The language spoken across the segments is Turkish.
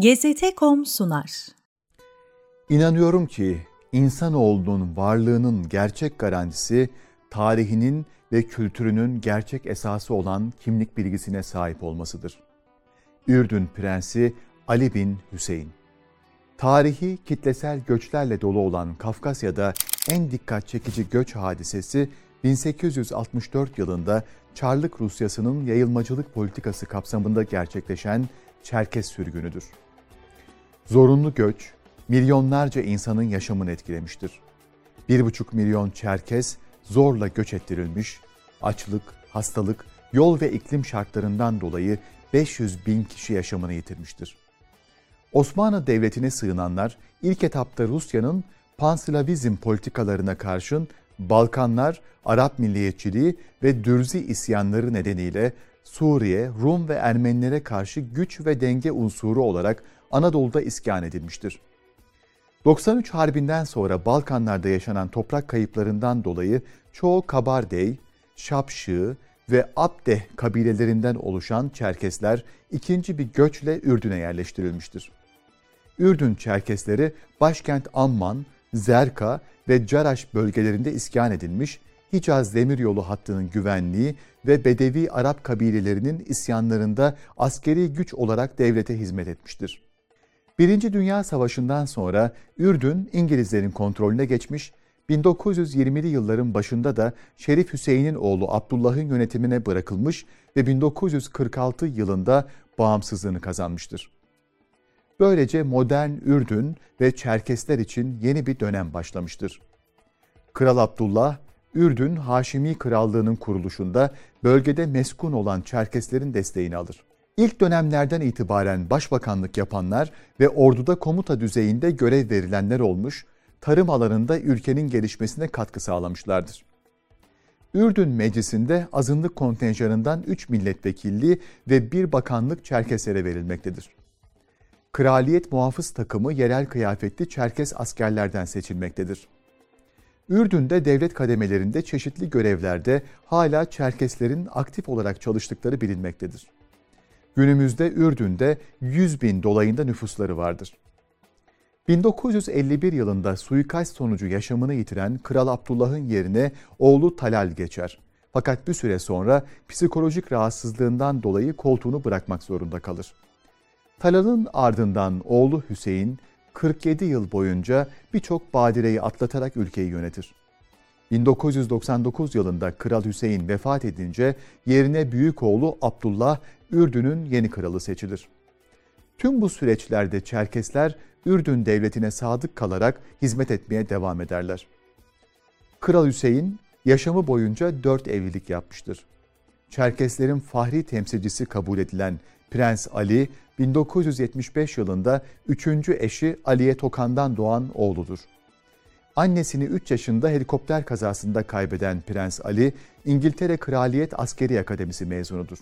GZT.com sunar. İnanıyorum ki insanoğlunun varlığının gerçek garantisi tarihinin ve kültürünün gerçek esası olan kimlik bilgisine sahip olmasıdır. Ürdün Prensi Ali bin Hüseyin Tarihi kitlesel göçlerle dolu olan Kafkasya'da en dikkat çekici göç hadisesi 1864 yılında Çarlık Rusyası'nın yayılmacılık politikası kapsamında gerçekleşen Çerkes sürgünüdür. Zorunlu göç, milyonlarca insanın yaşamını etkilemiştir. 1,5 milyon Çerkes zorla göç ettirilmiş, açlık, hastalık, yol ve iklim şartlarından dolayı 500 bin kişi yaşamını yitirmiştir. Osmanlı Devleti'ne sığınanlar ilk etapta Rusya'nın panslavizm politikalarına karşın Balkanlar, Arap milliyetçiliği ve Dürzi isyanları nedeniyle Suriye, Rum ve Ermenilere karşı güç ve denge unsuru olarak Anadolu'da iskan edilmiştir. 93 Harbi'nden sonra Balkanlarda yaşanan toprak kayıplarından dolayı çoğu Kabardey, Şapşı ve Abdeh kabilelerinden oluşan Çerkesler ikinci bir göçle Ürdün'e yerleştirilmiştir. Ürdün Çerkesleri başkent Amman, Zerka ve Caraş bölgelerinde iskan edilmiş, Hicaz demiryolu hattının güvenliği ve Bedevi Arap kabilelerinin isyanlarında askeri güç olarak devlete hizmet etmiştir. Birinci Dünya Savaşı'ndan sonra Ürdün İngilizlerin kontrolüne geçmiş, 1920'li yılların başında da Şerif Hüseyin'in oğlu Abdullah'ın yönetimine bırakılmış ve 1946 yılında bağımsızlığını kazanmıştır. Böylece modern Ürdün ve Çerkesler için yeni bir dönem başlamıştır. Kral Abdullah, Ürdün Haşimi Krallığı'nın kuruluşunda bölgede meskun olan Çerkeslerin desteğini alır. İlk dönemlerden itibaren başbakanlık yapanlar ve orduda komuta düzeyinde görev verilenler olmuş, tarım alanında ülkenin gelişmesine katkı sağlamışlardır. Ürdün Meclisi'nde azınlık kontenjanından 3 milletvekilliği ve bir bakanlık Çerkeslere verilmektedir. Kraliyet muhafız takımı yerel kıyafetli Çerkes askerlerden seçilmektedir. Ürdün'de devlet kademelerinde çeşitli görevlerde hala Çerkeslerin aktif olarak çalıştıkları bilinmektedir. Günümüzde Ürdün'de 100 bin dolayında nüfusları vardır. 1951 yılında suikast sonucu yaşamını yitiren Kral Abdullah'ın yerine oğlu Talal geçer. Fakat bir süre sonra psikolojik rahatsızlığından dolayı koltuğunu bırakmak zorunda kalır. Talal'ın ardından oğlu Hüseyin 47 yıl boyunca birçok badireyi atlatarak ülkeyi yönetir. 1999 yılında Kral Hüseyin vefat edince yerine büyük oğlu Abdullah Ürdün'ün yeni kralı seçilir. Tüm bu süreçlerde Çerkesler Ürdün devletine sadık kalarak hizmet etmeye devam ederler. Kral Hüseyin yaşamı boyunca dört evlilik yapmıştır. Çerkeslerin fahri temsilcisi kabul edilen Prens Ali 1975 yılında üçüncü eşi Aliye Tokan'dan doğan oğludur. Annesini 3 yaşında helikopter kazasında kaybeden Prens Ali, İngiltere Kraliyet Askeri Akademisi mezunudur.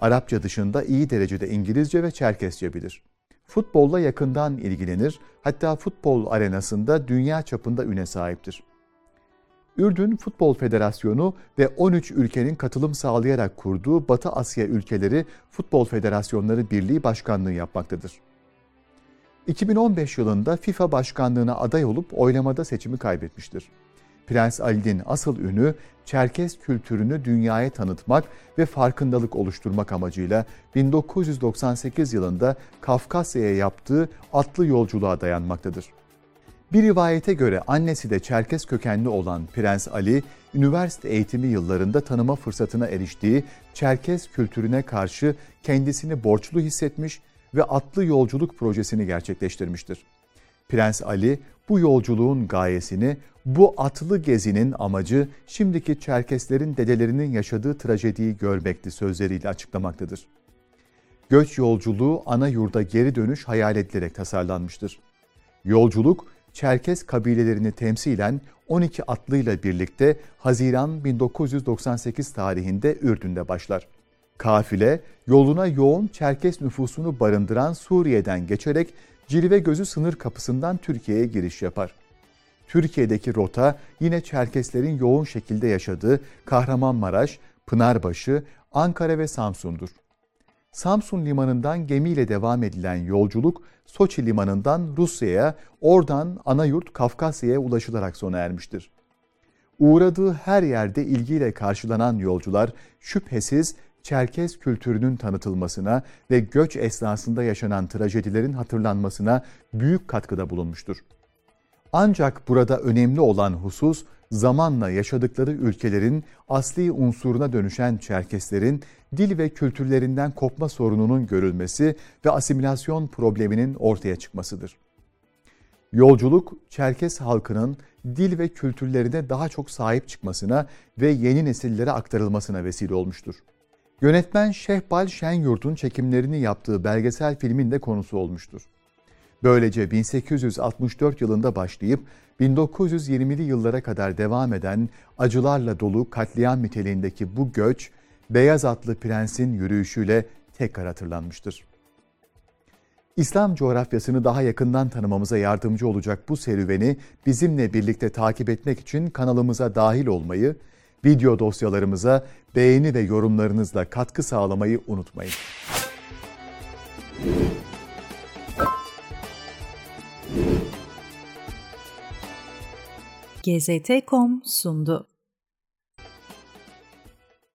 Arapça dışında iyi derecede İngilizce ve Çerkesçe bilir. Futbolla yakından ilgilenir, hatta futbol arenasında dünya çapında üne sahiptir. Ürdün Futbol Federasyonu ve 13 ülkenin katılım sağlayarak kurduğu Batı Asya Ülkeleri Futbol Federasyonları Birliği Başkanlığı yapmaktadır. 2015 yılında FIFA başkanlığına aday olup oylamada seçimi kaybetmiştir. Prens Ali'nin asıl ünü Çerkes kültürünü dünyaya tanıtmak ve farkındalık oluşturmak amacıyla 1998 yılında Kafkasya'ya yaptığı atlı yolculuğa dayanmaktadır. Bir rivayete göre annesi de Çerkes kökenli olan Prens Ali, üniversite eğitimi yıllarında tanıma fırsatına eriştiği Çerkes kültürüne karşı kendisini borçlu hissetmiş ve atlı yolculuk projesini gerçekleştirmiştir. Prens Ali bu yolculuğun gayesini, bu atlı gezinin amacı şimdiki Çerkeslerin dedelerinin yaşadığı trajediyi görmekti sözleriyle açıklamaktadır. Göç yolculuğu ana yurda geri dönüş hayal edilerek tasarlanmıştır. Yolculuk Çerkes kabilelerini temsilen 12 atlıyla birlikte Haziran 1998 tarihinde Ürdün'de başlar. Kafile yoluna yoğun Çerkes nüfusunu barındıran Suriye'den geçerek Cilve Gözü sınır kapısından Türkiye'ye giriş yapar. Türkiye'deki rota yine Çerkeslerin yoğun şekilde yaşadığı Kahramanmaraş, Pınarbaşı, Ankara ve Samsun'dur. Samsun limanından gemiyle devam edilen yolculuk Soçi limanından Rusya'ya, oradan Anayurt Kafkasya'ya ulaşılarak sona ermiştir. Uğradığı her yerde ilgiyle karşılanan yolcular şüphesiz Çerkez kültürünün tanıtılmasına ve göç esnasında yaşanan trajedilerin hatırlanmasına büyük katkıda bulunmuştur. Ancak burada önemli olan husus zamanla yaşadıkları ülkelerin asli unsuruna dönüşen Çerkeslerin dil ve kültürlerinden kopma sorununun görülmesi ve asimilasyon probleminin ortaya çıkmasıdır. Yolculuk, Çerkes halkının dil ve kültürlerine daha çok sahip çıkmasına ve yeni nesillere aktarılmasına vesile olmuştur. Yönetmen Şehbal Şenyurt'un çekimlerini yaptığı belgesel filmin de konusu olmuştur. Böylece 1864 yılında başlayıp 1920'li yıllara kadar devam eden acılarla dolu katliam niteliğindeki bu göç, beyaz atlı prensin yürüyüşüyle tekrar hatırlanmıştır. İslam coğrafyasını daha yakından tanımamıza yardımcı olacak bu serüveni bizimle birlikte takip etmek için kanalımıza dahil olmayı, video dosyalarımıza beğeni ve yorumlarınızla katkı sağlamayı unutmayın. GZT.com sundu.